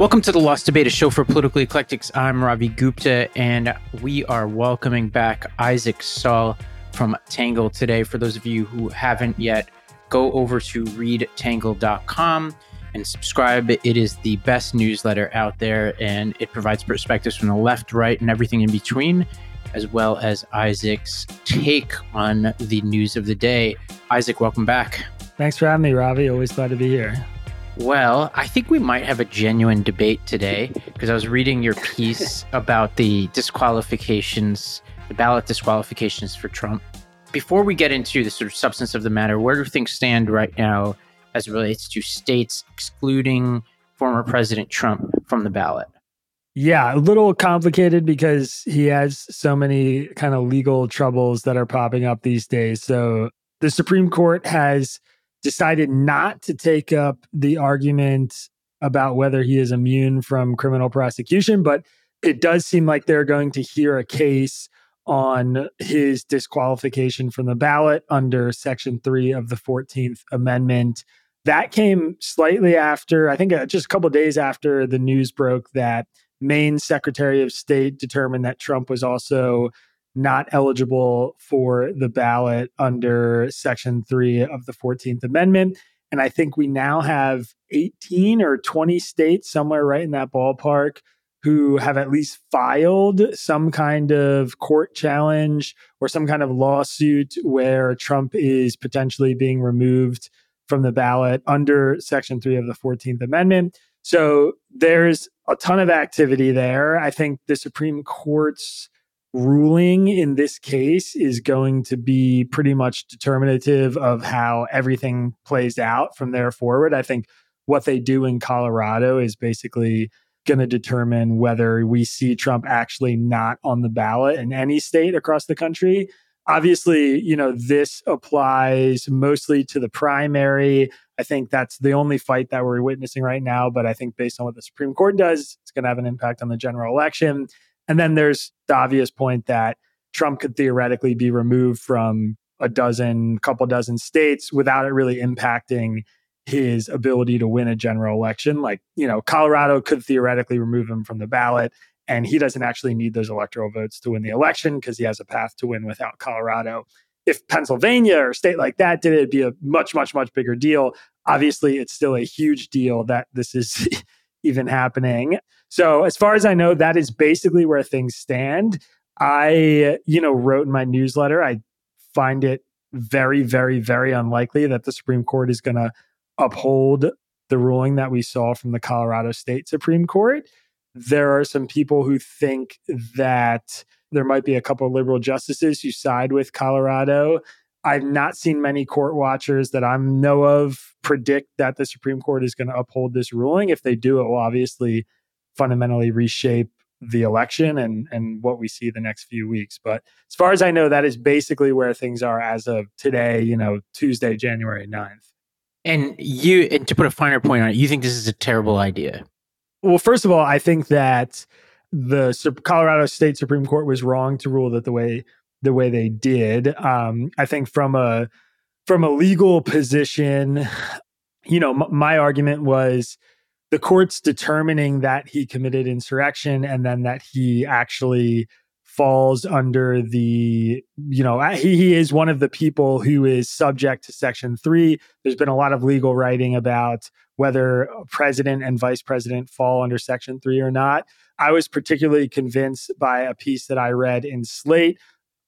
Welcome to the Lost Debate, a show for political eclectics. I'm Ravi Gupta, and we are welcoming back Isaac Saul from Tangle today. For those of you who haven't yet, go over to readtangle.com and subscribe. It is the best newsletter out there, and it provides perspectives from the left, right, and everything in between, as well as Isaac's take on the news of the day. Isaac, welcome back. Thanks for having me, Ravi. Always glad to be here. Well, I think we might have a genuine debate today because I was reading your piece about the disqualifications, the ballot disqualifications for Trump. Before we get into the sort of substance of the matter, where do things stand right now as it relates to states excluding former President Trump from the ballot? Yeah, a little complicated because he has so many kind of legal troubles that are popping up these days. So the Supreme Court has decided not to take up the argument about whether he is immune from criminal prosecution, but it does seem like they're going to hear a case on his disqualification from the ballot under Section 3 of the 14th Amendment. That came slightly after, I think uh, just a couple days after the news broke that Maine's Secretary of State determined that Trump was also not eligible for the ballot under Section 3 of the 14th Amendment. And I think we now have 18 or 20 states, somewhere right in that ballpark, who have at least filed some kind of court challenge or some kind of lawsuit where Trump is potentially being removed from the ballot under Section 3 of the 14th Amendment. So there's a ton of activity there. I think the Supreme Court's ruling in this case is going to be pretty much determinative of how everything plays out from there forward. I think what they do in Colorado is basically going to determine whether we see Trump actually not on the ballot in any state across the country. Obviously, you know, this applies mostly to the primary. I think that's the only fight that we're witnessing right now. But I think based on what the Supreme Court does, it's going to have an impact on the general election. And then there's the obvious point that Trump could theoretically be removed from a dozen, couple dozen states without it really impacting his ability to win a general election. Like, you know, Colorado could theoretically remove him from the ballot, and he doesn't actually need those electoral votes to win the election because he has a path to win without Colorado. If Pennsylvania or a state like that did it, it'd be a much, much, much bigger deal. Obviously, it's still a huge deal that this is even happening. So, as far as I know, that is basically where things stand. I, you know, wrote in my newsletter, I find it very, very, very unlikely that the Supreme Court is going to uphold the ruling that we saw from the Colorado State Supreme Court. There are some people who think that there might be a couple of liberal justices who side with Colorado I've not seen many court watchers that I know of predict that the Supreme Court is going to uphold this ruling. If they do, it will obviously fundamentally reshape the election and and what we see the next few weeks. But as far as I know, that is basically where things are as of today, you know, Tuesday, January 9th. And you and to put a finer point on it, you think this is a terrible idea? Well, first of all, I think that the Colorado State Supreme Court was wrong to rule that the way the way they did. Um, I think from a from a legal position, you know, m- my argument was the court's determining that he committed insurrection and then that he actually falls under the you know he, he is one of the people who is subject to section 3 there's been a lot of legal writing about whether president and vice president fall under section 3 or not i was particularly convinced by a piece that i read in slate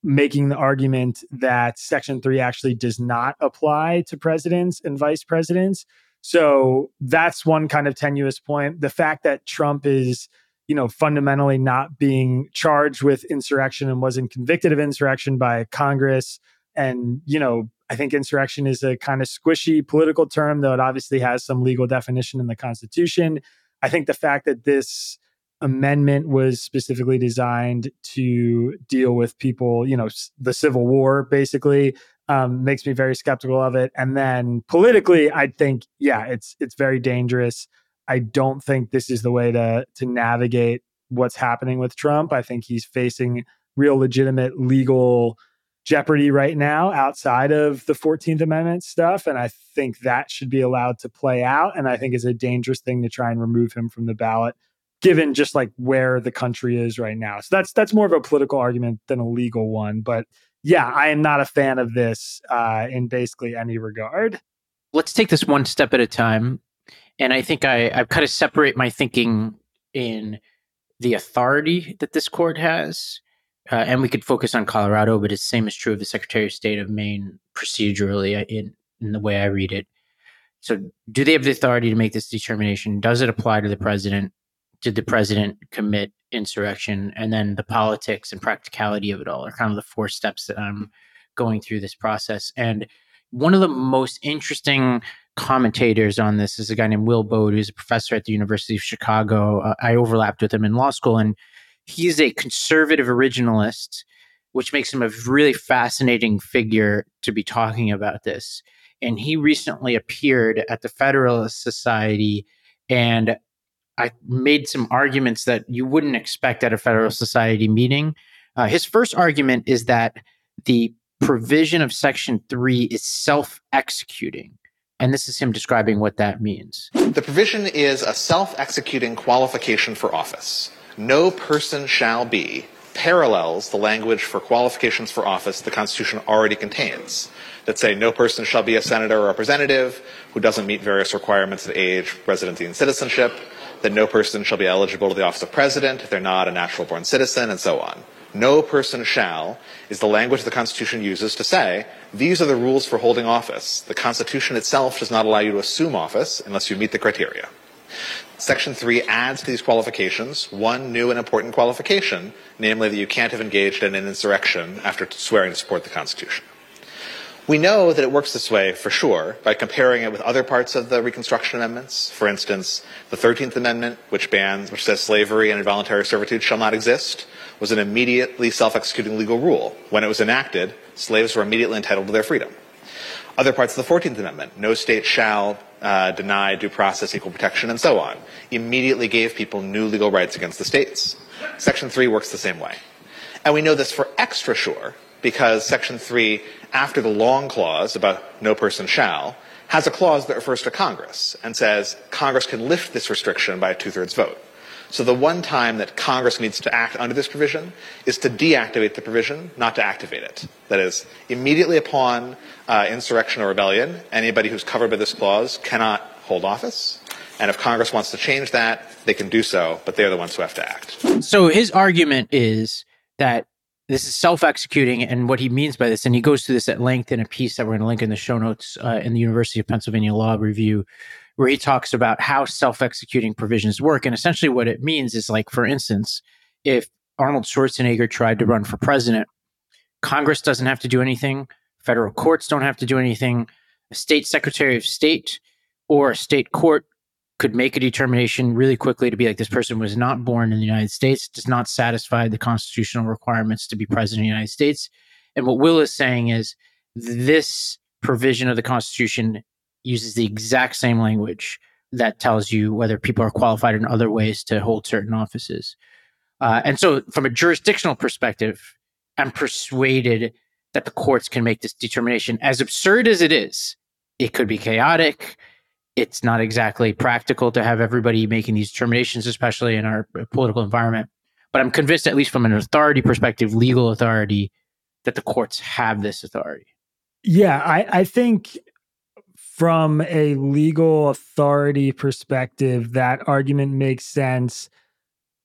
making the argument that Section 3 actually does not apply to presidents and vice presidents. So that's one kind of tenuous point. The fact that Trump is, you know, fundamentally not being charged with insurrection and wasn't convicted of insurrection by Congress. And, you know, I think insurrection is a kind of squishy political term, though it obviously has some legal definition in the Constitution. I think the fact that this amendment was specifically designed to deal with people, you know, the Civil War basically um, makes me very skeptical of it. And then politically, I think, yeah, it's it's very dangerous. I don't think this is the way to to navigate what's happening with Trump. I think he's facing real legitimate legal jeopardy right now outside of the 14th Amendment stuff. And I think that should be allowed to play out. And I think is a dangerous thing to try and remove him from the ballot, given just like where the country is right now. So that's that's more of a political argument than a legal one. But yeah, I am not a fan of this uh, in basically any regard. Let's take this one step at a time. And I think I, I kind of separate my thinking in the authority that this court has uh, and we could focus on Colorado, but the same is true of the Secretary of State of Maine procedurally uh, in, in the way I read it. So, do they have the authority to make this determination? Does it apply to the president? Did the president commit insurrection? And then the politics and practicality of it all are kind of the four steps that I'm going through this process. And one of the most interesting commentators on this is a guy named Will Baude, who's a professor at the University of Chicago. Uh, I overlapped with him in law school, and he's a conservative originalist, which makes him a really fascinating figure to be talking about this. And he recently appeared at the Federalist Society, and I made some arguments that you wouldn't expect at a Federal Society meeting. Uh, his first argument is that the provision of Section 3 is self executing. And this is him describing what that means. The provision is a self executing qualification for office no person shall be parallels the language for qualifications for office the Constitution already contains that say no person shall be a senator or representative who doesn't meet various requirements of age, residency, and citizenship, that no person shall be eligible to the office of president if they're not a natural born citizen, and so on. No person shall is the language the Constitution uses to say these are the rules for holding office. The Constitution itself does not allow you to assume office unless you meet the criteria. Section 3 adds to these qualifications one new and important qualification, namely that you can't have engaged in an insurrection after swearing to support the Constitution. We know that it works this way for sure by comparing it with other parts of the Reconstruction Amendments. For instance, the 13th Amendment, which bans, which says slavery and involuntary servitude shall not exist, was an immediately self-executing legal rule. When it was enacted, slaves were immediately entitled to their freedom. Other parts of the 14th Amendment, no state shall uh, deny due process, equal protection, and so on, immediately gave people new legal rights against the states. Section 3 works the same way. And we know this for extra sure because Section 3, after the long clause about no person shall, has a clause that refers to Congress and says Congress can lift this restriction by a two thirds vote. So the one time that Congress needs to act under this provision is to deactivate the provision, not to activate it. That is, immediately upon uh, insurrection or rebellion, anybody who's covered by this clause cannot hold office. And if Congress wants to change that, they can do so, but they're the ones who have to act. So his argument is that this is self-executing and what he means by this and he goes through this at length in a piece that we're going to link in the show notes uh, in the university of pennsylvania law review where he talks about how self-executing provisions work. And essentially what it means is like, for instance, if Arnold Schwarzenegger tried to run for president, Congress doesn't have to do anything. Federal courts don't have to do anything. A state secretary of state or a state court could make a determination really quickly to be like this person was not born in the United States, does not satisfy the constitutional requirements to be president of the United States. And what Will is saying is this provision of the Constitution uses the exact same language that tells you whether people are qualified in other ways to hold certain offices. Uh, and so, from a jurisdictional perspective, I'm persuaded that the courts can make this determination. As absurd as it is, it could be chaotic. It's not exactly practical to have everybody making these determinations, especially in our political environment. But I'm convinced, at least from an authority perspective, legal authority, that the courts have this authority. Yeah, I, I think from a legal authority perspective, that argument makes sense,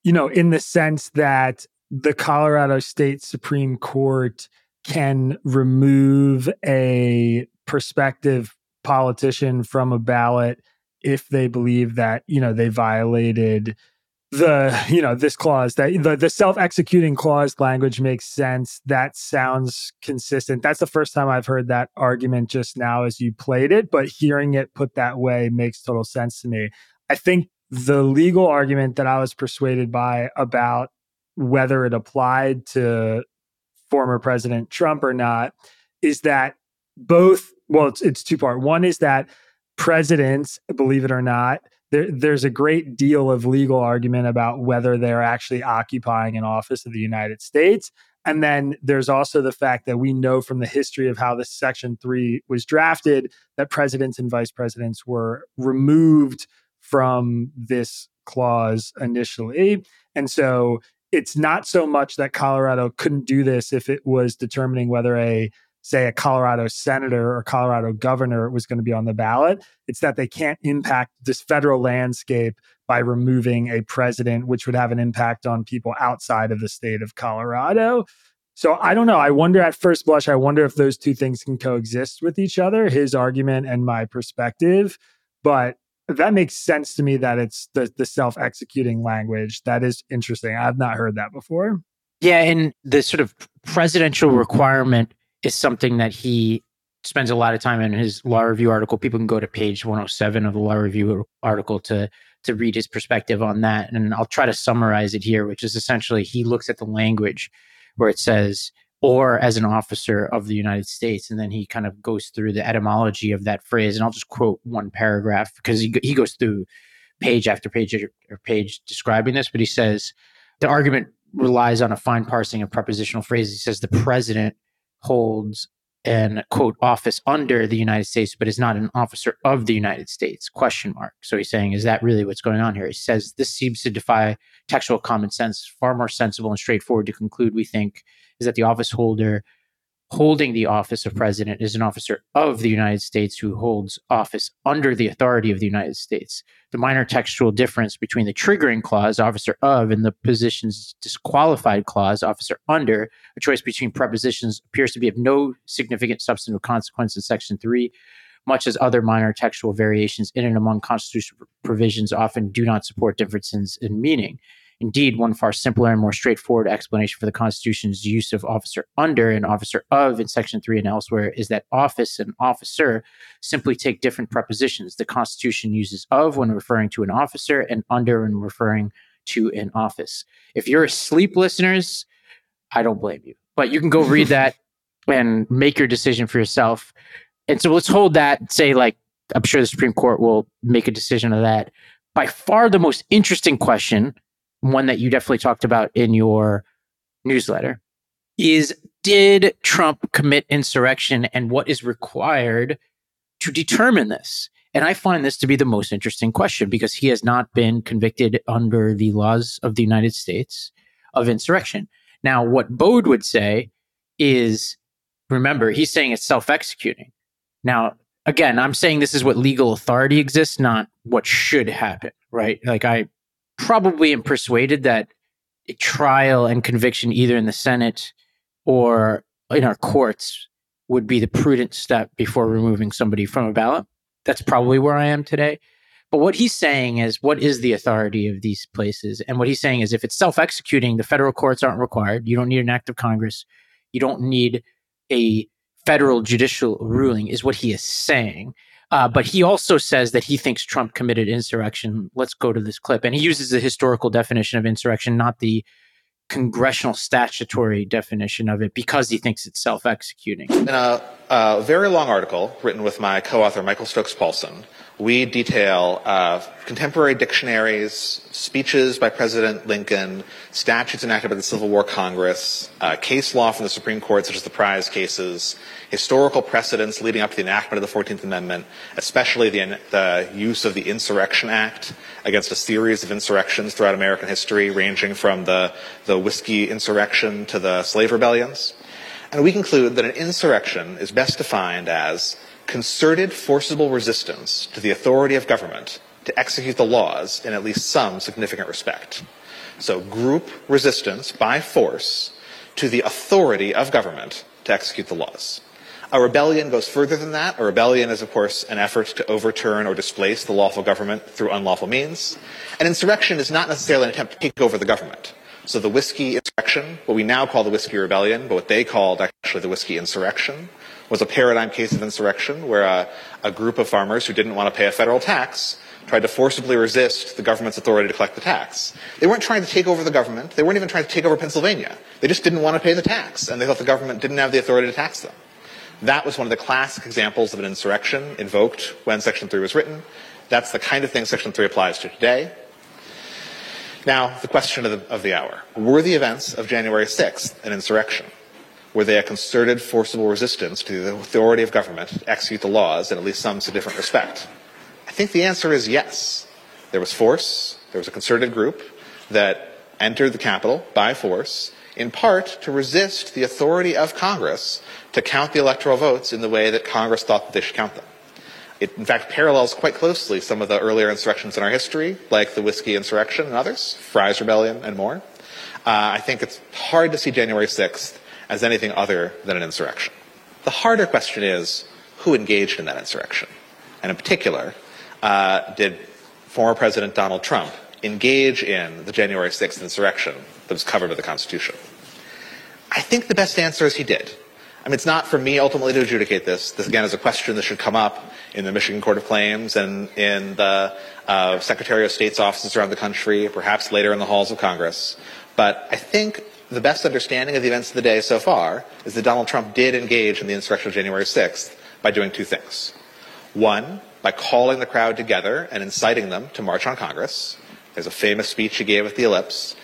you know, in the sense that the Colorado State Supreme Court can remove a prospective politician from a ballot if they believe that, you know, they violated the you know this clause that the, the self-executing clause language makes sense. That sounds consistent. That's the first time i've heard that argument just now as you played it but hearing it put that way makes total sense to me. I think the legal argument that i was persuaded by about whether it applied to former president trump or not is that both well it's, it's two part one is that presidents believe it or not there, there's a great deal of legal argument about whether they're actually occupying an office of the United States. And then there's also the fact that we know from the history of how this Section 3 was drafted that presidents and vice presidents were removed from this clause initially. And so it's not so much that Colorado couldn't do this if it was determining whether a say a Colorado senator or Colorado governor was going to be on the ballot. It's that they can't impact this federal landscape by removing a president, which would have an impact on people outside of the state of Colorado. So I don't know. I wonder at first blush, I wonder if those two things can coexist with each other, his argument and my perspective. But that makes sense to me that it's the, the self executing language. That is interesting. I've not heard that before. Yeah. And the sort of presidential requirement is something that he spends a lot of time in his law review article. People can go to page 107 of the law review article to to read his perspective on that. And I'll try to summarize it here, which is essentially he looks at the language where it says or as an officer of the United States. And then he kind of goes through the etymology of that phrase. And I'll just quote one paragraph because he, he goes through page after page or page describing this, but he says the argument relies on a fine parsing of prepositional phrases. He says the president holds an quote office under the United States, but is not an officer of the United States? Question mark. So he's saying, is that really what's going on here? He says this seems to defy textual common sense. Far more sensible and straightforward to conclude. We think is that the office holder holding the office of president is an officer of the United States who holds office under the authority of the United States. The minor textual difference between the triggering clause, officer of, and the position's disqualified clause, officer under, a choice between prepositions appears to be of no significant substantive consequence in Section 3, much as other minor textual variations in and among constitutional provisions often do not support differences in meaning. Indeed, one far simpler and more straightforward explanation for the Constitution's use of officer under and officer of in Section 3 and elsewhere is that office and officer simply take different prepositions. The Constitution uses of when referring to an officer and under when referring to an office. If you're asleep, listeners, I don't blame you, but you can go read that and make your decision for yourself. And so let's hold that, say, like, I'm sure the Supreme Court will make a decision of that. By far the most interesting question one that you definitely talked about in your newsletter is did Trump commit insurrection and what is required to determine this? And I find this to be the most interesting question because he has not been convicted under the laws of the United States of insurrection. Now, what Baude would say is remember, he's saying it's self executing. Now, again, I'm saying this is what legal authority exists, not what should happen, right? Like, I probably am persuaded that a trial and conviction, either in the Senate or in our courts, would be the prudent step before removing somebody from a ballot. That's probably where I am today. But what he's saying is, what is the authority of these places? And what he's saying is, if it's self executing, the federal courts aren't required. You don't need an act of Congress. You don't need a federal judicial ruling, is what he is saying. Uh, but he also says that he thinks Trump committed insurrection. Let's go to this clip. And he uses the historical definition of insurrection, not the congressional statutory definition of it, because he thinks it's self executing. In a, a, very long article written with my co author, Michael Stokes Paulsen, we detail uh, contemporary dictionaries, speeches by President Lincoln, statutes enacted by the Civil War Congress, uh, case law from the Supreme Court, such as the prize cases, historical precedents leading up to the enactment of the 14th Amendment, especially the, the use of the Insurrection Act against a series of insurrections throughout American history, ranging from the, the whiskey insurrection to the slave rebellions. And we conclude that an insurrection is best defined as concerted forcible resistance to the authority of government to execute the laws in at least some significant respect. So group resistance by force to the authority of government to execute the laws. A rebellion goes further than that. A rebellion is, of course, an effort to overturn or displace the lawful government through unlawful means. An insurrection is not necessarily an attempt to take over the government. So the whiskey insurrection, what we now call the whiskey rebellion, but what they called actually the whiskey insurrection, was a paradigm case of insurrection where a, a group of farmers who didn't want to pay a federal tax tried to forcibly resist the government's authority to collect the tax. They weren't trying to take over the government. They weren't even trying to take over Pennsylvania. They just didn't want to pay the tax, and they thought the government didn't have the authority to tax them. That was one of the classic examples of an insurrection invoked when Section 3 was written. That's the kind of thing Section 3 applies to today. Now, the question of the, of the hour. Were the events of January 6th an insurrection? Were they a concerted, forcible resistance to the authority of government to execute the laws in at least some significant respect? I think the answer is yes. There was force, there was a concerted group that entered the Capitol by force, in part to resist the authority of Congress to count the electoral votes in the way that Congress thought that they should count them. It, in fact, parallels quite closely some of the earlier insurrections in our history, like the Whiskey Insurrection and others, Fries's Rebellion and more. Uh, I think it's hard to see January 6th as anything other than an insurrection. The harder question is who engaged in that insurrection? And in particular, uh, did former President Donald Trump engage in the January 6th insurrection that was covered by the Constitution? I think the best answer is he did. I mean, it's not for me ultimately to adjudicate this. This, again, is a question that should come up in the Michigan Court of Claims and in the uh, Secretary of State's offices around the country, perhaps later in the halls of Congress. But I think the best understanding of the events of the day so far is that Donald Trump did engage in the insurrection of January 6th by doing two things. One, by calling the crowd together and inciting them to march on Congress. There's a famous speech he gave at the Ellipse.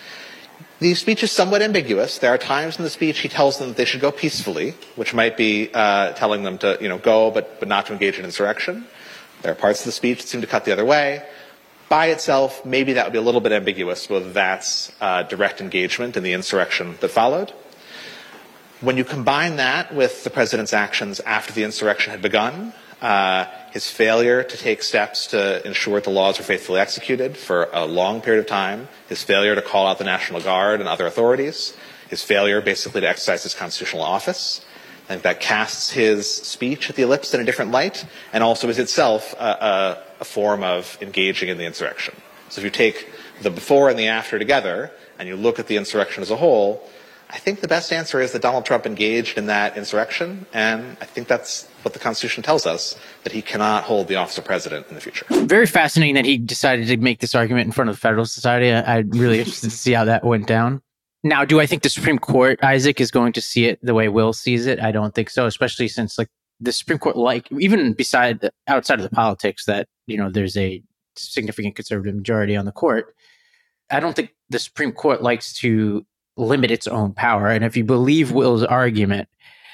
The speech is somewhat ambiguous. There are times in the speech he tells them that they should go peacefully, which might be uh, telling them to, you know, go but, but not to engage in insurrection. There are parts of the speech that seem to cut the other way. By itself, maybe that would be a little bit ambiguous whether that's uh, direct engagement in the insurrection that followed. When you combine that with the president's actions after the insurrection had begun, uh, his failure to take steps to ensure the laws were faithfully executed for a long period of time, his failure to call out the National Guard and other authorities, his failure basically to exercise his constitutional office. I think that casts his speech at the ellipse in a different light and also is itself a, a, a form of engaging in the insurrection. So if you take the before and the after together and you look at the insurrection as a whole, I think the best answer is that Donald Trump engaged in that insurrection, and I think that's what the Constitution tells us that he cannot hold the office of president in the future. Very fascinating that he decided to make this argument in front of the Federal Society. I'm really interested to see how that went down. Now, do I think the Supreme Court, Isaac, is going to see it the way Will sees it? I don't think so, especially since like the Supreme Court, like even beside outside of the politics, that you know there's a significant conservative majority on the court. I don't think the Supreme Court likes to limit its own power. And if you believe Will's argument,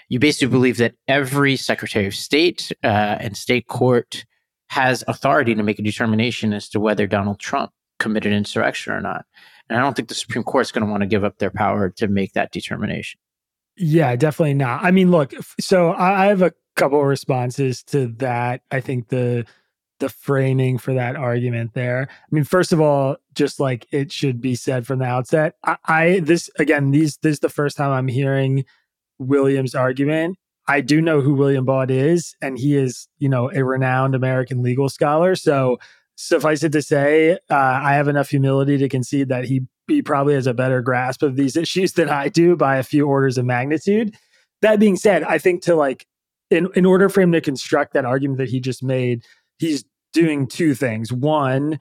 you basically believe that every Secretary of State uh, and state court has authority to make a determination as to whether Donald Trump committed insurrection or not. And I don't think the Supreme Court is going to want to give up their power to make that determination. Yeah, definitely not. I mean, look, so I have a couple responses to that. I think the the framing for that argument there. I mean, first of all, just like it should be said from the outset, I, I this again, these this is the first time I'm hearing William's argument. I do know who William Baude is, and he is, you know, a renowned American legal scholar. So suffice it to say, uh, I have enough humility to concede that he he probably has a better grasp of these issues than I do by a few orders of magnitude. That being said, I think to like in in order for him to construct that argument that he just made, he's doing two things. One,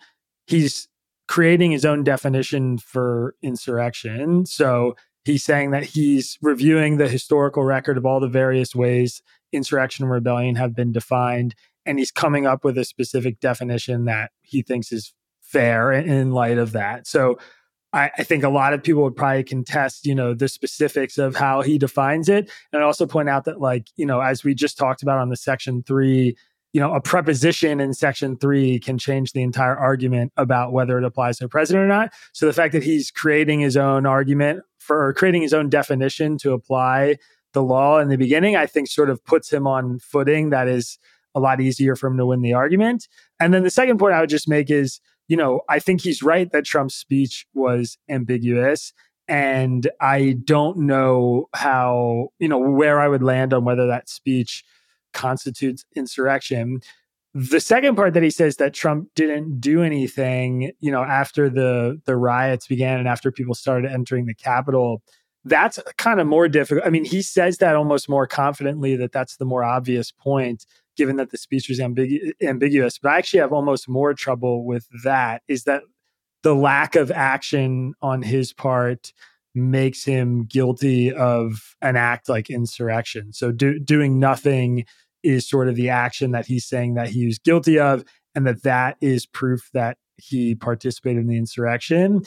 he's creating his own definition for insurrection. So he's saying that he's reviewing the historical record of all the various ways insurrection and rebellion have been defined. And he's coming up with a specific definition that he thinks is fair in light of that. So I, I, think a lot of people would probably contest, you know, the specifics of how he defines it. And I also point out that, like, you know, as we just talked about on the section three you know, a preposition in section three can change the entire argument about whether it applies to a president or not. So the fact that he's creating his own argument for creating his own definition to apply the law in the beginning, I think sort of puts him on footing that is a lot easier for him to win the argument. And then the second point I would just make is, you know, I think he's right that Trump's speech was ambiguous. And I don't know how, you know, where I would land on whether that speech constitutes insurrection. The second part that he says that Trump didn't do anything, you know, after the the riots began and after people started entering the Capitol, that's kind of more difficult. I mean, he says that almost more confidently that that's the more obvious point, given that the speech was ambigu- ambiguous. But I actually have almost more trouble with that. Is that the lack of action on his part makes him guilty of an act like insurrection. So do, doing nothing is sort of the action that he's saying that he was guilty of, and that that is proof that he participated in the insurrection.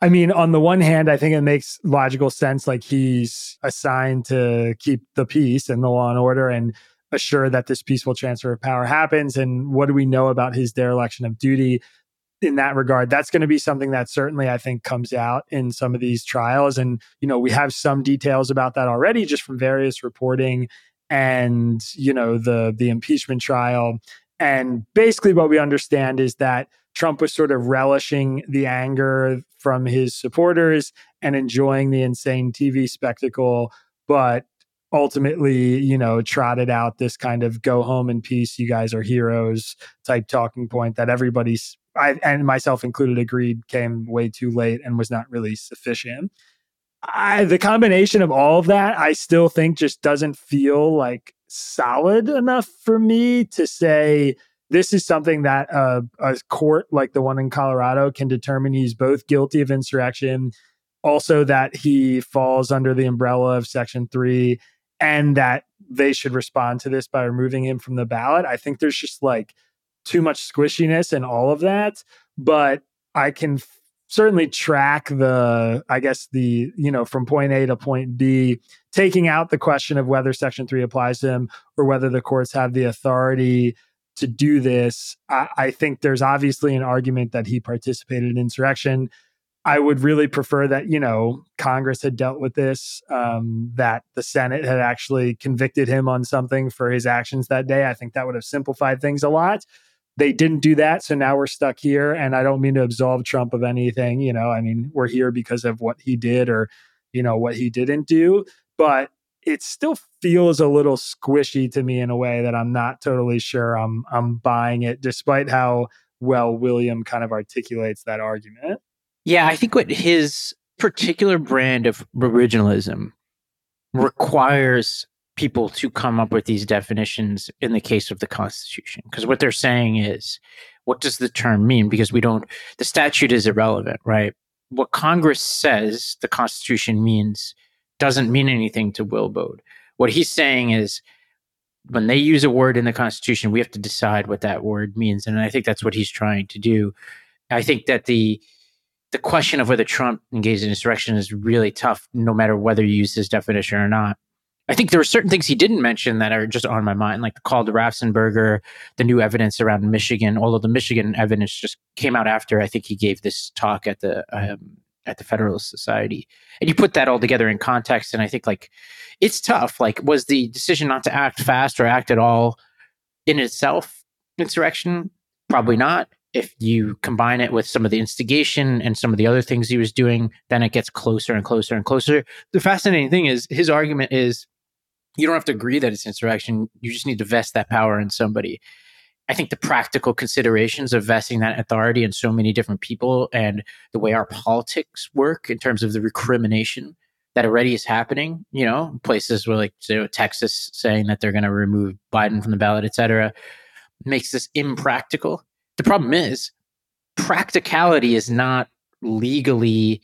I mean, on the one hand, I think it makes logical sense. Like he's assigned to keep the peace and the law and order and assure that this peaceful transfer of power happens. And what do we know about his dereliction of duty in that regard? That's going to be something that certainly I think comes out in some of these trials. And, you know, we have some details about that already just from various reporting and, you know, the the impeachment trial. And basically what we understand is that Trump was sort of relishing the anger from his supporters and enjoying the insane TV spectacle, but ultimately, you know, trotted out this kind of go home in peace, you guys are heroes type talking point that everybody's, I, and myself included, agreed came way too late and was not really sufficient. I, the combination of all of that, I still think just doesn't feel like solid enough for me to say this is something that a court like the one in Colorado can determine he's both guilty of insurrection, also that he falls under the umbrella of Section 3, and that they should respond to this by removing him from the ballot. I think there's just like too much squishiness in all of that. But I can f- certainly track the, I guess, the, you know, from point A to point B, taking out the question of whether Section 3 applies to him or whether the courts have the authority to do this. I, I, think there's obviously an argument that he participated in insurrection. I would really prefer that, you know, Congress had dealt with this, um, that the Senate had actually convicted him on something for his actions that day. I think that would have simplified things a lot. They didn't do that. So now we're stuck here. And I don't mean to absolve Trump of anything. You know, I mean, we're here because of what he did or, you know, what he didn't do. But it still feels a little squishy to me in a way that I'm not totally sure I'm I'm buying it, despite how well William kind of articulates that argument. Yeah, I think what his particular brand of originalism requires people to come up with these definitions in the case of the Constitution. Because what they're saying is, what does the term mean? Because we don't, the statute is irrelevant, right? What Congress says the Constitution means doesn't mean anything to Will Baude. What he's saying is when they use a word in the Constitution, we have to decide what that word means. And I think that's what he's trying to do. I think that the the question of whether Trump engaged in insurrection is really tough, no matter whether you use his definition or not. I think there are certain things he didn't mention that are just on my mind, like the call to Raffensperger, the new evidence around Michigan. Although the Michigan evidence just came out after I think he gave this talk at the um, at the Federalist Society. And you put that all together in context, and I think like it's tough. Like, was the decision not to act fast or act at all in itself insurrection? Probably not. If you combine it with some of the instigation and some of the other things he was doing, then it gets closer and closer and closer. The fascinating thing is his argument is you don't have to agree that it's insurrection. You just need to vest that power in somebody. I think the practical considerations of vesting that authority in so many different people and the way our politics work in terms of the recrimination that already is happening, you know, places where like Texas saying that they're going to remove Biden from the ballot, et cetera, makes this impractical. The problem is practicality is not legally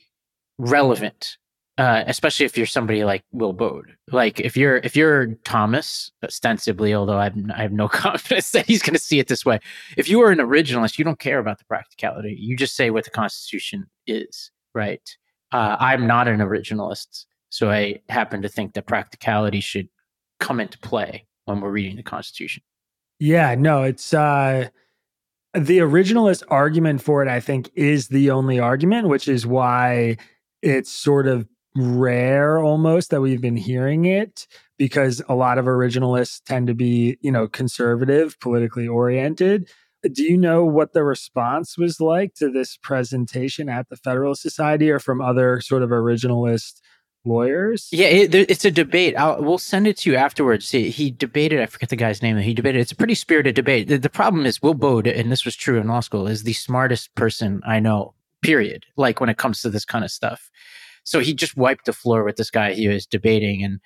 relevant uh, especially if you're somebody like Will Baude. Like if you're if you're Thomas, ostensibly, although I've, I have no confidence that he's going to see it this way. If you are an originalist, you don't care about the practicality. You just say what the Constitution is, right? Uh, I'm not an originalist, so I happen to think that practicality should come into play when we're reading the Constitution. Yeah, no, it's uh the originalist argument for it. I think is the only argument, which is why it's sort of rare almost that we've been hearing it because a lot of originalists tend to be, you know, conservative, politically oriented. Do you know what the response was like to this presentation at the Federalist Society or from other sort of originalist lawyers? Yeah, it, it's a debate. I'll, we'll send it to you afterwards. He, he, debated, I forget the guy's name, he debated. It's a pretty spirited debate. The, the problem is, Will Baude, and this was true in law school, is the smartest person I know, period. Like when it comes to this kind of stuff. So he just wiped the floor with this guy he was debating, and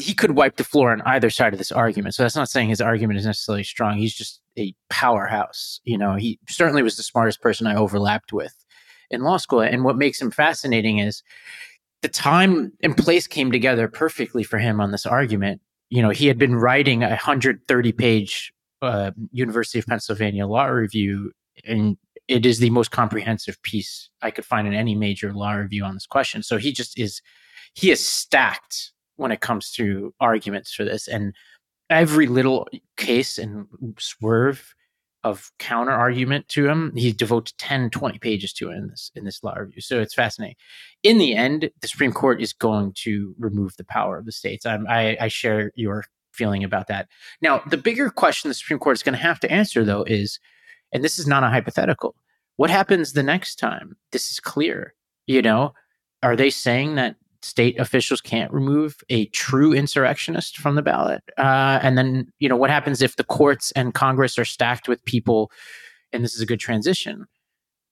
he could wipe the floor on either side of this argument. So that's not saying his argument is necessarily strong. He's just a powerhouse. You know, he certainly was the smartest person I overlapped with in law school. And what makes him fascinating is the time and place came together perfectly for him on this argument. You know, he had been writing a 130 page uh, University of Pennsylvania law review and it is the most comprehensive piece I could find in any major law review on this question. So he just is he is stacked when it comes to arguments for this and every little case and swerve of counter argument to him he devotes 10 20 pages to it in this in this law review. So it's fascinating. In the end the supreme court is going to remove the power of the states. I'm, I, I share your feeling about that. Now the bigger question the supreme court is going to have to answer though is and this is not a hypothetical what happens the next time? This is clear you know? Are they saying that state officials can't remove a true insurrectionist from the ballot. Uh, and then, you know, what happens if the courts and Congress are stacked with people, and this is a good transition,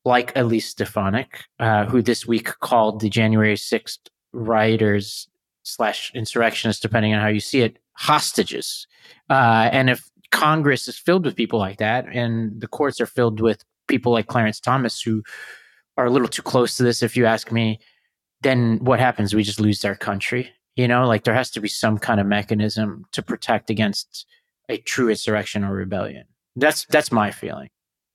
like Elise Stefanik, uh, who this week called the January 6th rioters slash insurrectionists, depending on how you see it, hostages. Uh, and if Congress is filled with people like that, and the courts are filled with people like Clarence Thomas, who are a little too close to this, if you ask me, then what happens? We just lose our country. You know, like there has to be some kind of mechanism to protect against a true insurrection or rebellion. That's that's my feeling.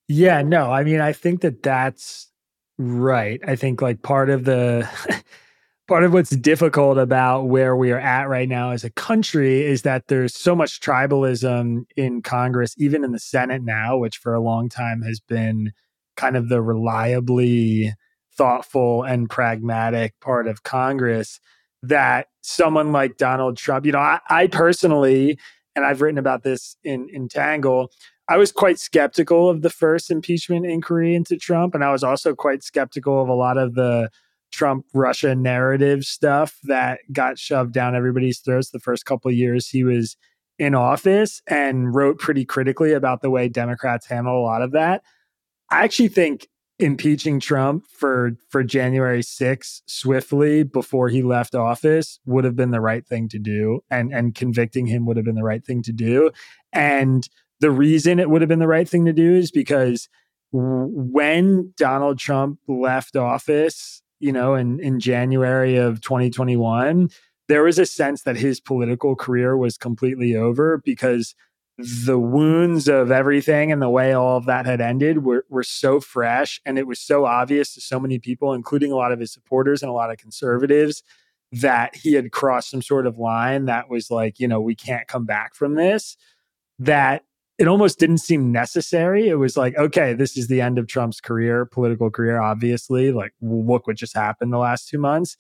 Yeah, no, I mean, I think that that's right. I think like part of the part of what's difficult about where we are at right now as a country is that there's so much tribalism in Congress, even in the Senate now, which for a long time has been kind of the reliably thoughtful and pragmatic part of Congress that someone like Donald Trump, you know, I, I personally, and I've written about this in, in Tangle, I was quite skeptical of the first impeachment inquiry into Trump. And I was also quite skeptical of a lot of the Trump Russia narrative stuff that got shoved down everybody's throats the first couple years he was in office and wrote pretty critically about the way Democrats handle a lot of that. I actually think impeaching Trump for for January 6th swiftly before he left office would have been the right thing to do and and convicting him would have been the right thing to do. And the reason it would have been the right thing to do is because when Donald Trump left office, you know, in in January of 2021, there was a sense that his political career was completely over because the wounds of everything and the way all of that had ended were, were so fresh. And it was so obvious to so many people including a lot of his supporters and a lot of conservatives that he had crossed some sort of line that was like you know we can't come back from this that it almost didn't seem necessary. It was like okay this is the end of trump's career political career obviously. Like look what just happened the last two months.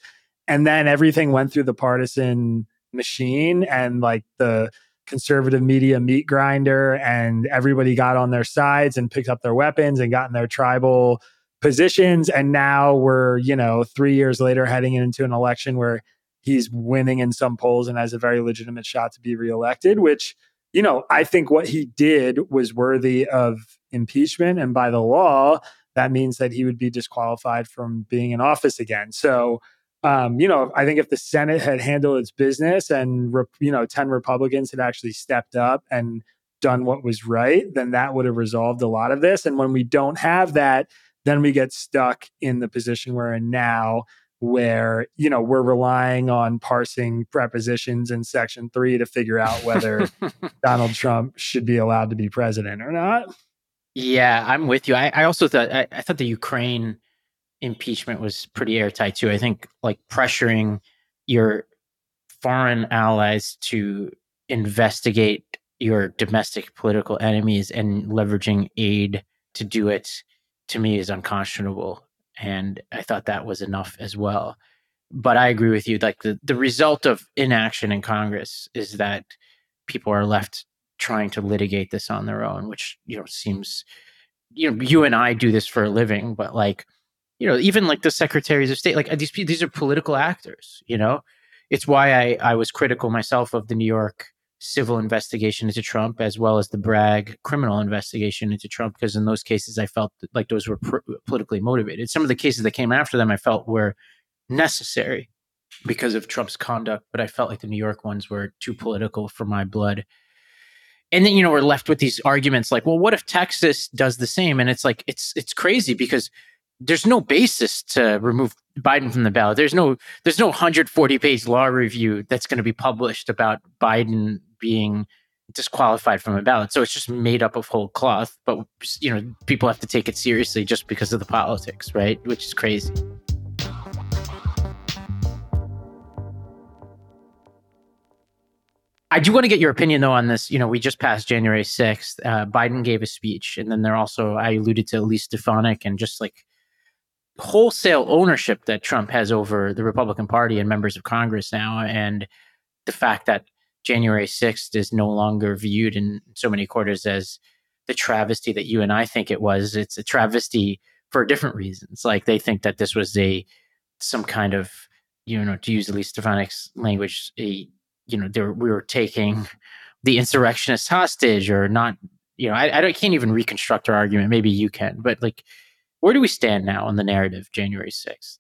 And then everything went through the partisan machine and like the conservative media meat grinder and everybody got on their sides and picked up their weapons and got in their tribal positions. And now we're you know 3 years later heading into an election where he's winning in some polls and has a very legitimate shot to be reelected which you know I think what he did was worthy of impeachment. And by the law that means that he would be disqualified from being in office again. So um, you know, I think if the Senate had handled its business and, you know, 10 Republicans had actually stepped up and done what was right, then that would have resolved a lot of this. And when we don't have that, then we get stuck in the position we're in now where you know we're relying on parsing prepositions in section 3 to figure out whether Donald Trump should be allowed to be president or not. Yeah, I'm with you. I, I also thought I, I, thought the Ukraine impeachment was pretty airtight too. I think like pressuring your foreign allies to investigate your domestic political enemies and leveraging aid to do it to me is unconscionable. And I thought that was enough as well. But I agree with you. Like the, the result of inaction in Congress is that people are left trying to litigate this on their own, which, you know, seems, you know, you and I do this for a living, but like you know, even like the secretaries of state, like these these are political actors. You know, it's why I I was critical myself of the New York civil investigation into Trump as well as the Bragg criminal investigation into Trump because in those cases I felt like those were pr- politically motivated. Some of the cases that came after them I felt were necessary because of Trump's conduct, but I felt like the New York ones were too political for my blood. And then you know we're left with these arguments like, well, what if Texas does the same? And it's like it's it's crazy because there's no basis to remove Biden from the ballot. There's no there's no 140 page law review that's going to be published about Biden being disqualified from a ballot. So it's just made up of whole cloth. But you know, people have to take it seriously just because of the politics, right? Which is crazy. I do want to get your opinion though on this. You know, we just passed January 6th. Uh, Biden gave a speech, and then there also, I alluded to Elise Stefanik and just like wholesale ownership that Trump has over the Republican Party and members of Congress now. And the fact that January 6th is no longer viewed in so many quarters as the travesty that you and I think it was. It's a travesty for different reasons. Like they think that this was a some kind of, you know, to use Elise Stefanik's language, a you know, there, we were taking the insurrectionists hostage or not. You know, I, I can't even reconstruct our argument. Maybe you can, but like, where do we stand now on the narrative, January 6th?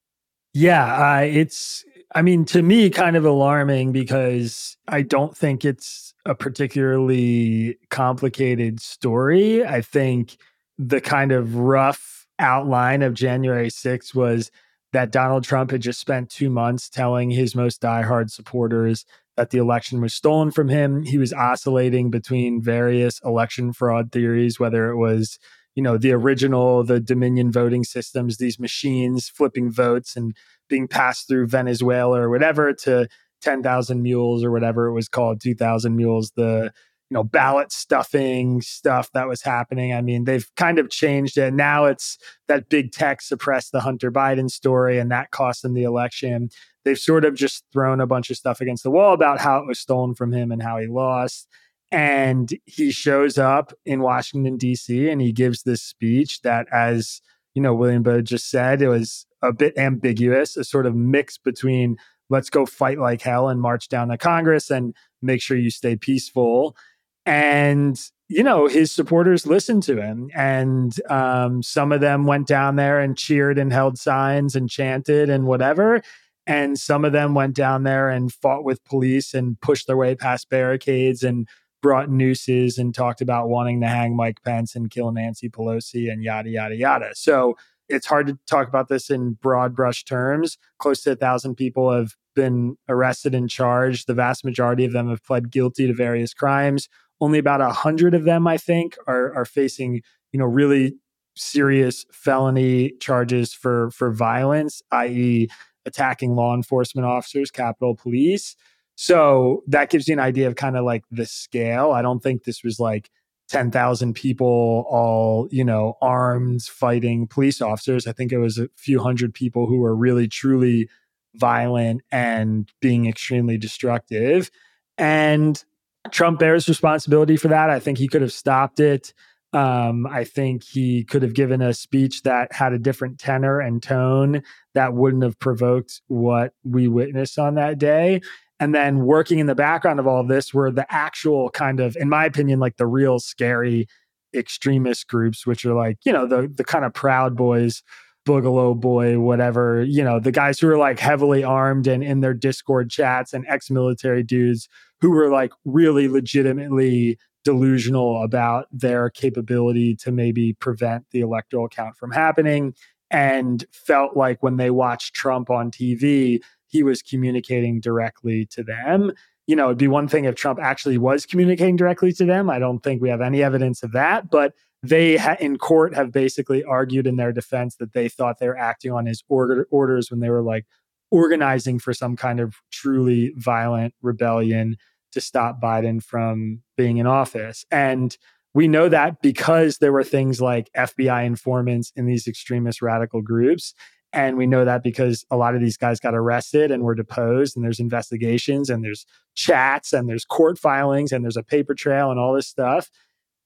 Yeah, uh, it's, I mean, to me, kind of alarming because I don't think it's a particularly complicated story. I think the kind of rough outline of January 6th was that Donald Trump had just spent two months telling his most diehard supporters that the election was stolen from him. He was oscillating between various election fraud theories, whether it was, you know, the original, the Dominion voting systems, these machines flipping votes and being passed through Venezuela or whatever to 10,000 mules or whatever it was called, 2,000 mules, the, you know, ballot stuffing stuff that was happening. I mean, they've kind of changed it. Now it's that big tech suppressed the Hunter Biden story and that cost him the election they've sort of just thrown a bunch of stuff against the wall about how it was stolen from him and how he lost. And he shows up in Washington, D.C., and he gives this speech that, as you know, William Baude just said, it was a bit ambiguous, a sort of mix between let's go fight like hell and march down to Congress and make sure you stay peaceful. And, you know, his supporters listened to him. And um, some of them went down there and cheered and held signs and chanted and whatever. And some of them went down there and fought with police and pushed their way past barricades and brought nooses and talked about wanting to hang Mike Pence and kill Nancy Pelosi and yada, yada, yada. So it's hard to talk about this in broad brush terms. Close to a thousand people have been arrested and charged. The vast majority of them have pled guilty to various crimes. Only about a hundred of them, I think, are, are facing, you know, really serious felony charges for for violence, i.e., attacking law enforcement officers, Capitol Police. So that gives you an idea of kind of like the scale. I don't think this was like 10,000 people all, you know, armed fighting police officers. I think it was a few hundred people who were really truly violent and being extremely destructive. And Trump bears responsibility for that. I think he could have stopped it. Um, I think he could have given a speech that had a different tenor and tone that wouldn't have provoked what we witnessed on that day. And then working in the background of all of this were the actual kind of, in my opinion, like the real scary extremist groups, which are like, you know, the the kind of proud boys, Boogaloo boy, whatever, you know, the guys who are like heavily armed and in their Discord chats and ex-military dudes who were like really legitimately delusional about their capability to maybe prevent the electoral count from happening and felt like when they watched Trump on TV, he was communicating directly to them. You know, it'd be one thing if Trump actually was communicating directly to them. I don't think we have any evidence of that, but they ha- in court have basically argued in their defense that they thought they were acting on his order- orders when they were like organizing for some kind of truly violent rebellion to stop Biden from being in office. And we know that because there were things like FBI informants in these extremist radical groups. And we know that because a lot of these guys got arrested and were deposed, and there's investigations, and there's chats, and there's court filings, and there's a paper trail, and all this stuff.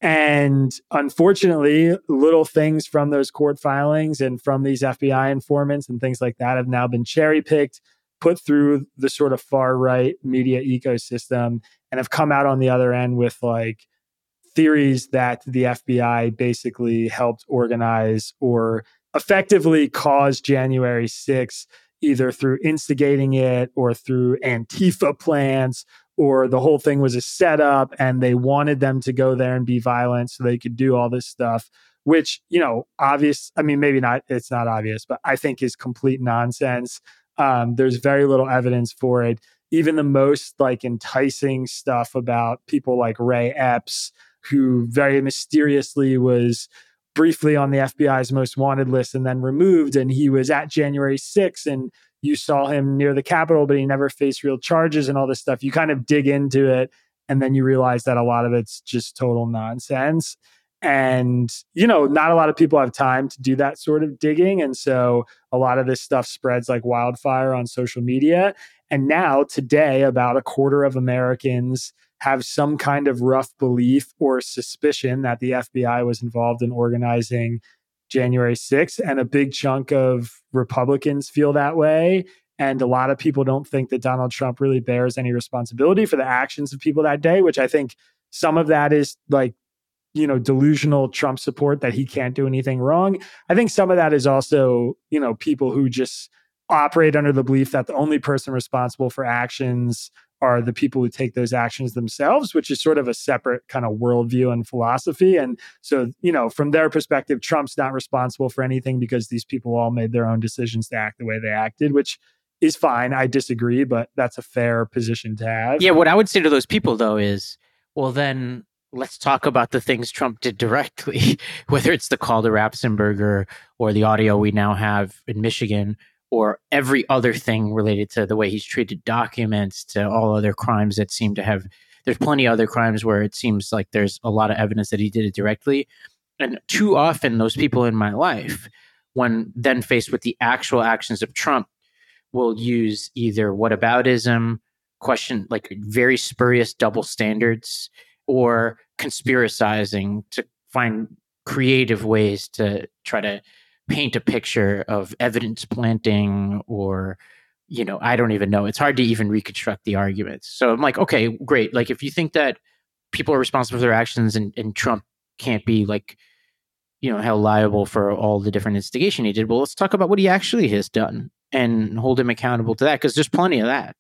And unfortunately, little things from those court filings and from these FBI informants and things like that have now been cherry picked put through the sort of far right media ecosystem and have come out on the other end with like theories that the FBI basically helped organize or effectively caused January 6th, either through instigating it or through Antifa plans, or the whole thing was a setup and they wanted them to go there and be violent so they could do all this stuff, which, you know, obvious. I mean, maybe not, it's not obvious, but I think is complete nonsense. Um, there's very little evidence for it. even the most like enticing stuff about people like Ray Epps, who very mysteriously was briefly on the FBI's most wanted list and then removed. And he was at January 6th and you saw him near the Capitol, but he never faced real charges and all this stuff. You kind of dig into it and then you realize that a lot of it's just total nonsense. And, you know, not a lot of people have time to do that sort of digging. And so a lot of this stuff spreads like wildfire on social media. And now, today, about a quarter of Americans have some kind of rough belief or suspicion that the FBI was involved in organizing January 6th. And a big chunk of Republicans feel that way. And a lot of people don't think that Donald Trump really bears any responsibility for the actions of people that day, which I think some of that is like you know delusional trump support that he can't do anything wrong i think some of that is also you know people who just operate under the belief that the only person responsible for actions are the people who take those actions themselves, which is sort of a separate kind of worldview and philosophy. And so, you know, from their perspective, Trump's not responsible for anything because these people all made their own decisions to act the way they acted, which is fine. I disagree, but that's a fair position to have. Yeah. What I would say to those people, though, is well, then let's talk about the things Trump did directly, whether it's the call to Raffensperger or the audio we now have in Michigan or every other thing related to the way he's treated documents to all other crimes that seem to have there's plenty of other crimes where it seems like there's a lot of evidence that he did it directly. And too often those people in my life when then faced with the actual actions of trump will use either whataboutism question like very spurious double standards or conspiracizing to find creative ways to try to paint a picture of evidence planting or you know i don't even know. It's hard to even reconstruct the arguments. So i'm like okay great. Like if you think that people are responsible for their actions and, and trump can't be like you know held liable for all the different instigation he did well let's talk about what he actually has done and hold him accountable to that because there's plenty of that.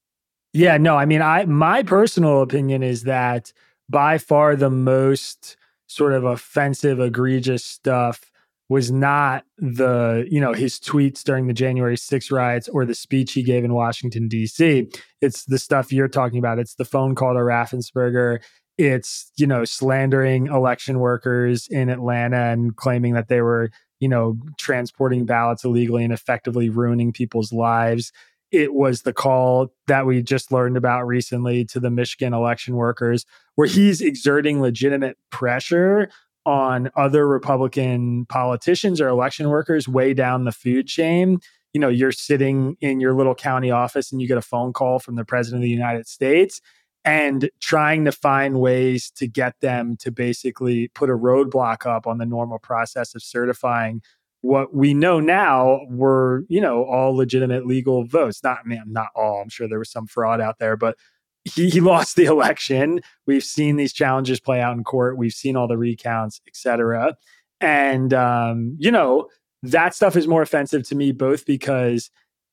Yeah no i mean i my personal opinion is that by far the most sort of offensive, egregious stuff was not the, you know, his tweets during the January 6 riots or the speech he gave in Washington, D.C. It's the stuff you're talking about. It's the phone call to Raffensperger. It's, you know, slandering election workers in Atlanta and claiming that they were, you know, transporting ballots illegally and effectively ruining people's lives it was the call that we just learned about recently to the Michigan election workers, where he's exerting legitimate pressure on other Republican politicians or election workers way down the food chain. You know, you're sitting in your little county office and you get a phone call from the president of the United States and trying to find ways to get them to basically put a roadblock up on the normal process of certifying what we know now were, you know, all legitimate legal votes. Not, man, not all. I'm sure there was some fraud out there, but he, he lost the election. We've seen these challenges play out in court. We've seen all the recounts, et cetera. And, um, you know, that stuff is more offensive to me, both because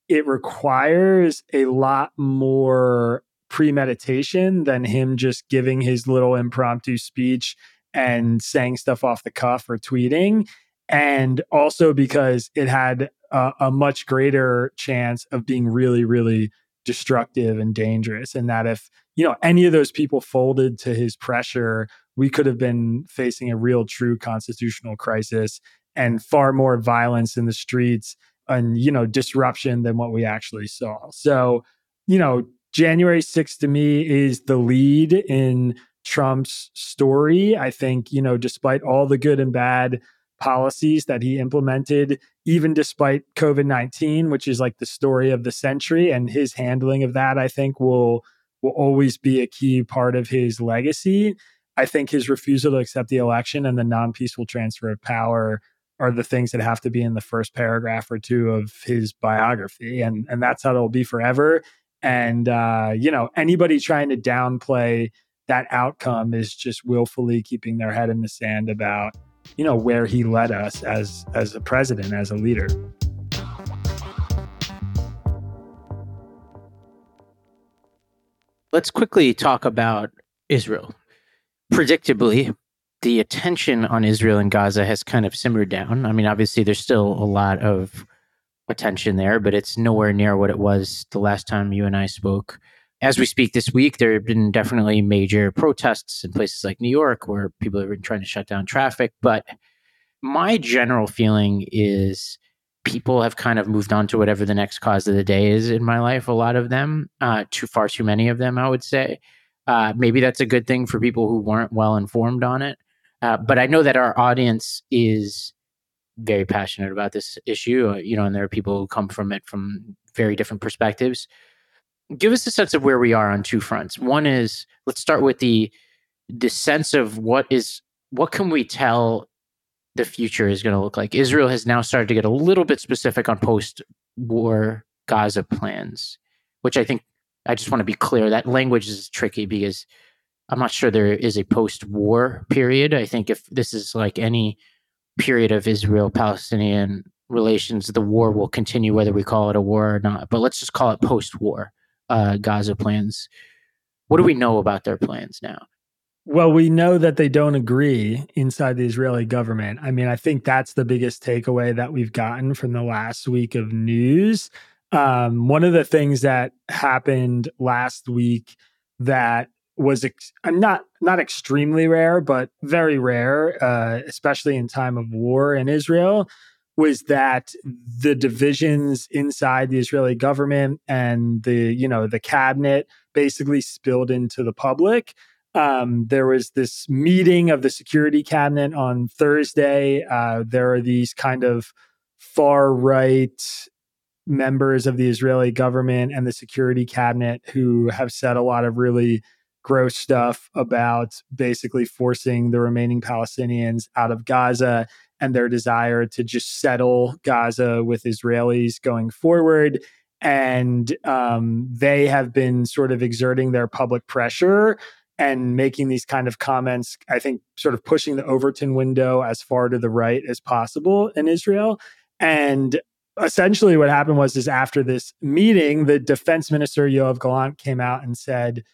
it requires a lot more premeditation than him just giving his little impromptu speech and saying stuff off the cuff or tweeting and also because it had a, a much greater chance of being really, really destructive and dangerous. And that if, you know, any of those people folded to his pressure, we could have been facing a real, true constitutional crisis and far more violence in the streets and, you know, disruption than what we actually saw. So, you know, January 6th to me is the lead in Trump's story. I think, you know, despite all the good and bad policies that he implemented, even despite COVID 19, which is like the story of the century. And his handling of that, I think, will, will always be a key part of his legacy. I think his refusal to accept the election and the non peaceful transfer of power are the things that have to be in the first paragraph or two of his biography. And, and that's how it'll be forever. And, uh, you know, anybody trying to downplay that outcome is just willfully keeping their head in the sand about you know where he led us as as a president as a leader. Let's quickly talk about israel. Predictably the attention on israel and gaza has kind of simmered down. I mean obviously there's still a lot of attention there but it's nowhere near what it was the last time you and i spoke as we speak this week, there have been definitely major protests in places like New York where people have been trying to shut down traffic. But my general feeling is people have kind of moved on to whatever the next cause of the day is in my life. A lot of them, uh, too far too many of them, I would say. Uh, maybe that's a good thing for people who weren't well informed on it. Uh, but I know that our audience is very passionate about this issue, uh, you know, and there are people who come from it from very different perspectives. Give us a sense of where we are on two fronts. One is let's start with the the sense of what is what can we tell the future is going to look like. Israel has now started to get a little bit specific on post-war Gaza plans, which I think I just want to be clear that language is tricky because I'm not sure there is a post-war period. I think if this is like any period of Israel-Palestinian relations, the war will continue whether we call it a war or not. But let's just call it post-war uh, Gaza plans. What do we know about their plans now? Well, we know that they don't agree inside the Israeli government. I mean, I think that's the biggest takeaway that we've gotten from the last week of news. Um, one of the things that happened last week that was ex- not not extremely rare, but very rare, uh, especially in time of war in Israel, was that the divisions inside the Israeli government and the you know the cabinet basically spilled into the public um, there was this meeting of the security cabinet on Thursday. Uh, there are these kind of far right members of the Israeli government and the security cabinet who have said a lot of really gross stuff about basically forcing the remaining Palestinians out of Gaza and their desire to just settle Gaza with Israelis going forward. And um, they have been sort of exerting their public pressure and making these kind of comments, I think, sort of pushing the Overton window as far to the right as possible in Israel. And essentially, what happened was, is after this meeting, the defense minister Yoav Gallant came out and said,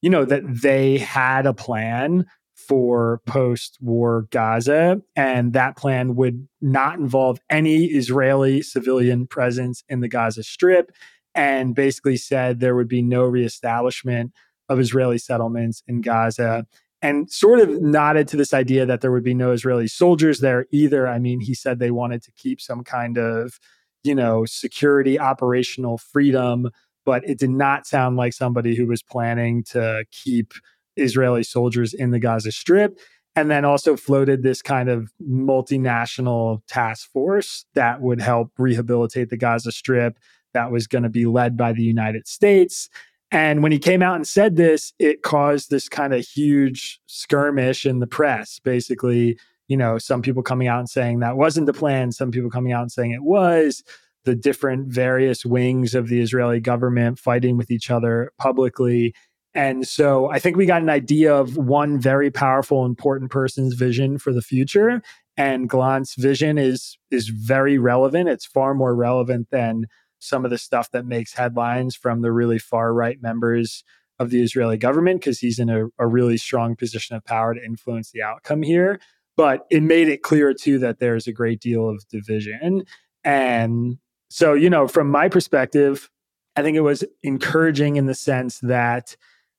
you know, that they had a plan for post-war Gaza, and that plan would not involve any Israeli civilian presence in the Gaza Strip, and basically said there would be no reestablishment of Israeli settlements in Gaza and sort of nodded to this idea that there would be no Israeli soldiers there either. I mean, he said they wanted to keep some kind of, you know, security, operational freedom, but it did not sound like somebody who was planning to keep Israeli soldiers in the Gaza Strip. And then also floated this kind of multinational task force that would help rehabilitate the Gaza Strip that was going to be led by the United States. And when he came out and said this, it caused this kind of huge skirmish in the press. Basically, you know, some people coming out and saying that wasn't the plan, some people coming out and saying it was, the different various wings of the Israeli government fighting with each other publicly. And so I think we got an idea of one very powerful, important person's vision for the future. And Gallant's vision is is very relevant. It's far more relevant than some of the stuff that makes headlines from the really far right members of the Israeli government because he's in a, a, really strong position of power to influence the outcome here. But it made it clear too that there's a great deal of division. And so, you know, from my perspective, I think it was encouraging in the sense that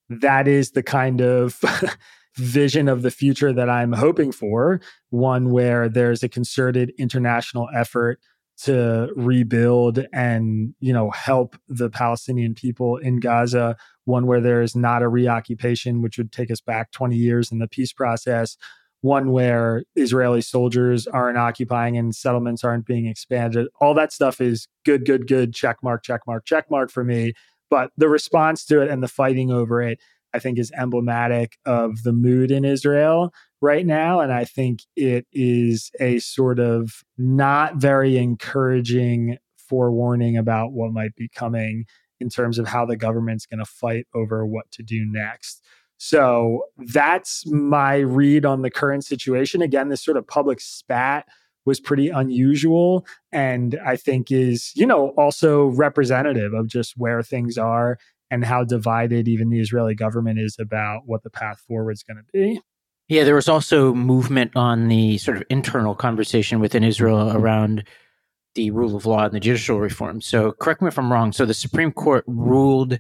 that is the kind of vision of the future that I'm hoping for. One where there's a concerted international effort to rebuild and you know help the Palestinian people in Gaza. One where there is not a reoccupation which would take us back 20 years in the peace process. One where Israeli soldiers aren't occupying and settlements aren't being expanded. All that stuff is good good good check mark check mark check mark for me but the response to it and the fighting over it I think is emblematic of the mood in Israel right now. And I think it is a sort of not very encouraging forewarning about what might be coming in terms of how the government's going to fight over what to do next. So that's my read on the current situation. Again, this sort of public spat was pretty unusual and I think is, you know, also representative of just where things are and how divided even the Israeli government is about what the path forward is going to be. Yeah, there was also movement on the sort of internal conversation within Israel mm-hmm. around the rule of law and the judicial reform. So, correct me if I'm wrong. So, the Supreme Court ruled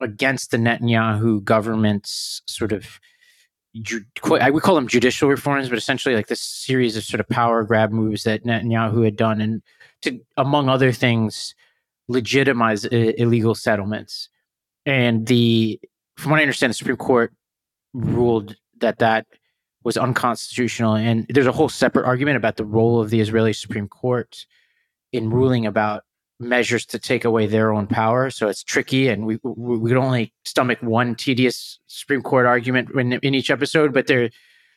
against the Netanyahu government's sort of Would call them judicial reforms, but essentially like this series of sort of power grab moves that Netanyahu had done, and to among other things, legitimize I- illegal settlements. And the, from what I understand, the Supreme Court ruled that that was unconstitutional. And there's a whole separate argument about the role of the Israeli Supreme Court in ruling about measures to take away their own power. So it's tricky, and we we, we could only stomach one tedious Supreme Court argument in, in each episode. But there,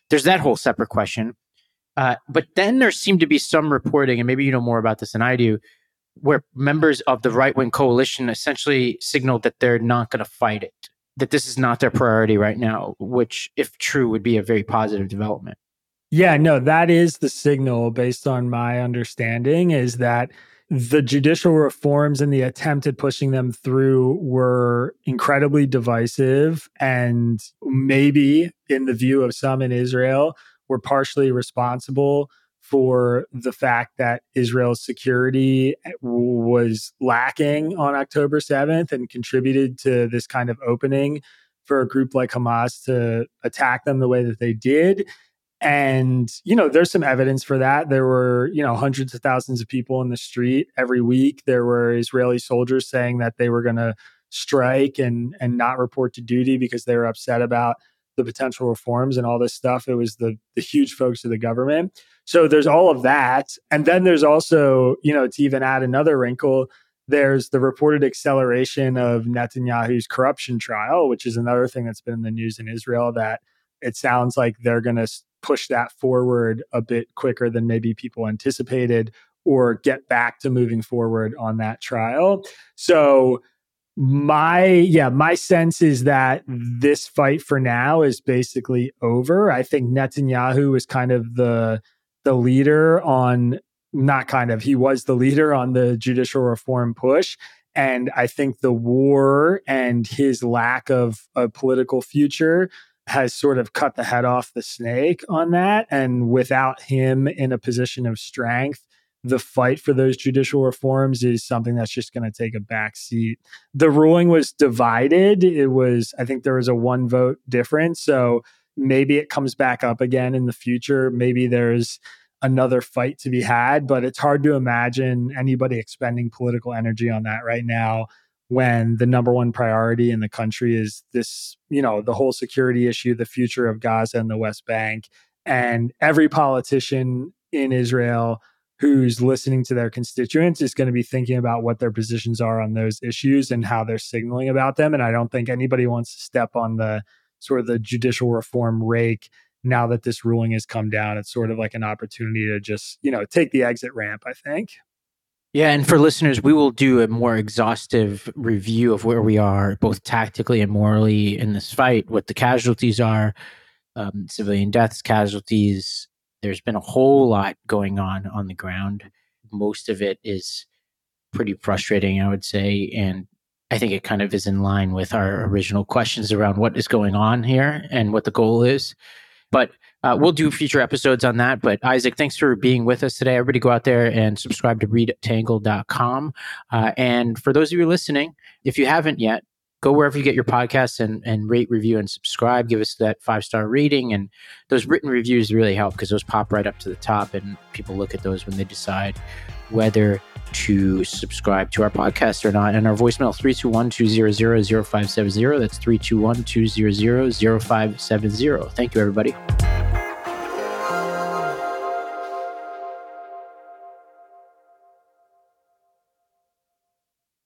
there's that whole separate question. Uh, but then there seemed to be some reporting, and maybe you know more about this than I do, where members of the right wing coalition essentially signaled that they're not going to fight it, that this is not their priority right now, which, if true, would be a very positive development. Yeah, no, that is the signal based on my understanding is that the judicial reforms and the attempt at pushing them through were incredibly divisive and maybe in the view of some in Israel were partially responsible for the fact that Israel's security was lacking on October 7th and contributed to this kind of opening for a group like Hamas to attack them the way that they did. And, you know, there's some evidence for that. There were, you know, hundreds of thousands of people in the street every week. There were Israeli soldiers saying that they were going to strike and and not report to duty because they were upset about the potential reforms and all this stuff. It was the the huge folks of the government. So there's all of that. And then there's also, you know, to even add another wrinkle, there's the reported acceleration of Netanyahu's corruption trial, which is another thing that's been in the news in Israel that it sounds like they're going to push that forward a bit quicker than maybe people anticipated or get back to moving forward on that trial. So my yeah my sense is that this fight for now is basically over i think netanyahu is kind of the the leader on not kind of he was the leader on the judicial reform push and i think the war and his lack of a political future has sort of cut the head off the snake on that and without him in a position of strength the fight for those judicial reforms is something that's just going to take a back seat. The ruling was divided. It was, I think there was a one vote difference. So maybe it comes back up again in the future. Maybe there's another fight to be had, but it's hard to imagine anybody expending political energy on that right now when the number one priority in the country is this, you know, the whole security issue, the future of Gaza and the West Bank. And every politician in Israel who's listening to their constituents is going to be thinking about what their positions are on those issues and how they're signaling about them. And I don't think anybody wants to step on the sort of the judicial reform rake now that this ruling has come down. It's sort of like an opportunity to just, you know, take the exit ramp, I think. Yeah, and for listeners, we will do a more exhaustive review of where we are, both tactically and morally, in this fight, what the casualties are, um, civilian deaths, casualties, there's been a whole lot going on on the ground. Most of it is pretty frustrating, I would say. And I think it kind of is in line with our original questions around what is going on here and what the goal is. But uh, we'll do future episodes on that. But Isaac, thanks for being with us today. Everybody go out there and subscribe to readtangle.com. Uh, and for those of you listening, if you haven't yet, go wherever you get your podcasts and, and rate, review, and subscribe. Give us that five star rating. And those written reviews really help because those pop right up to the top, and people look at those when they decide whether to subscribe to our podcast or not. And our voicemail 321 200 0570. That's 321 200 0570. Thank you, everybody.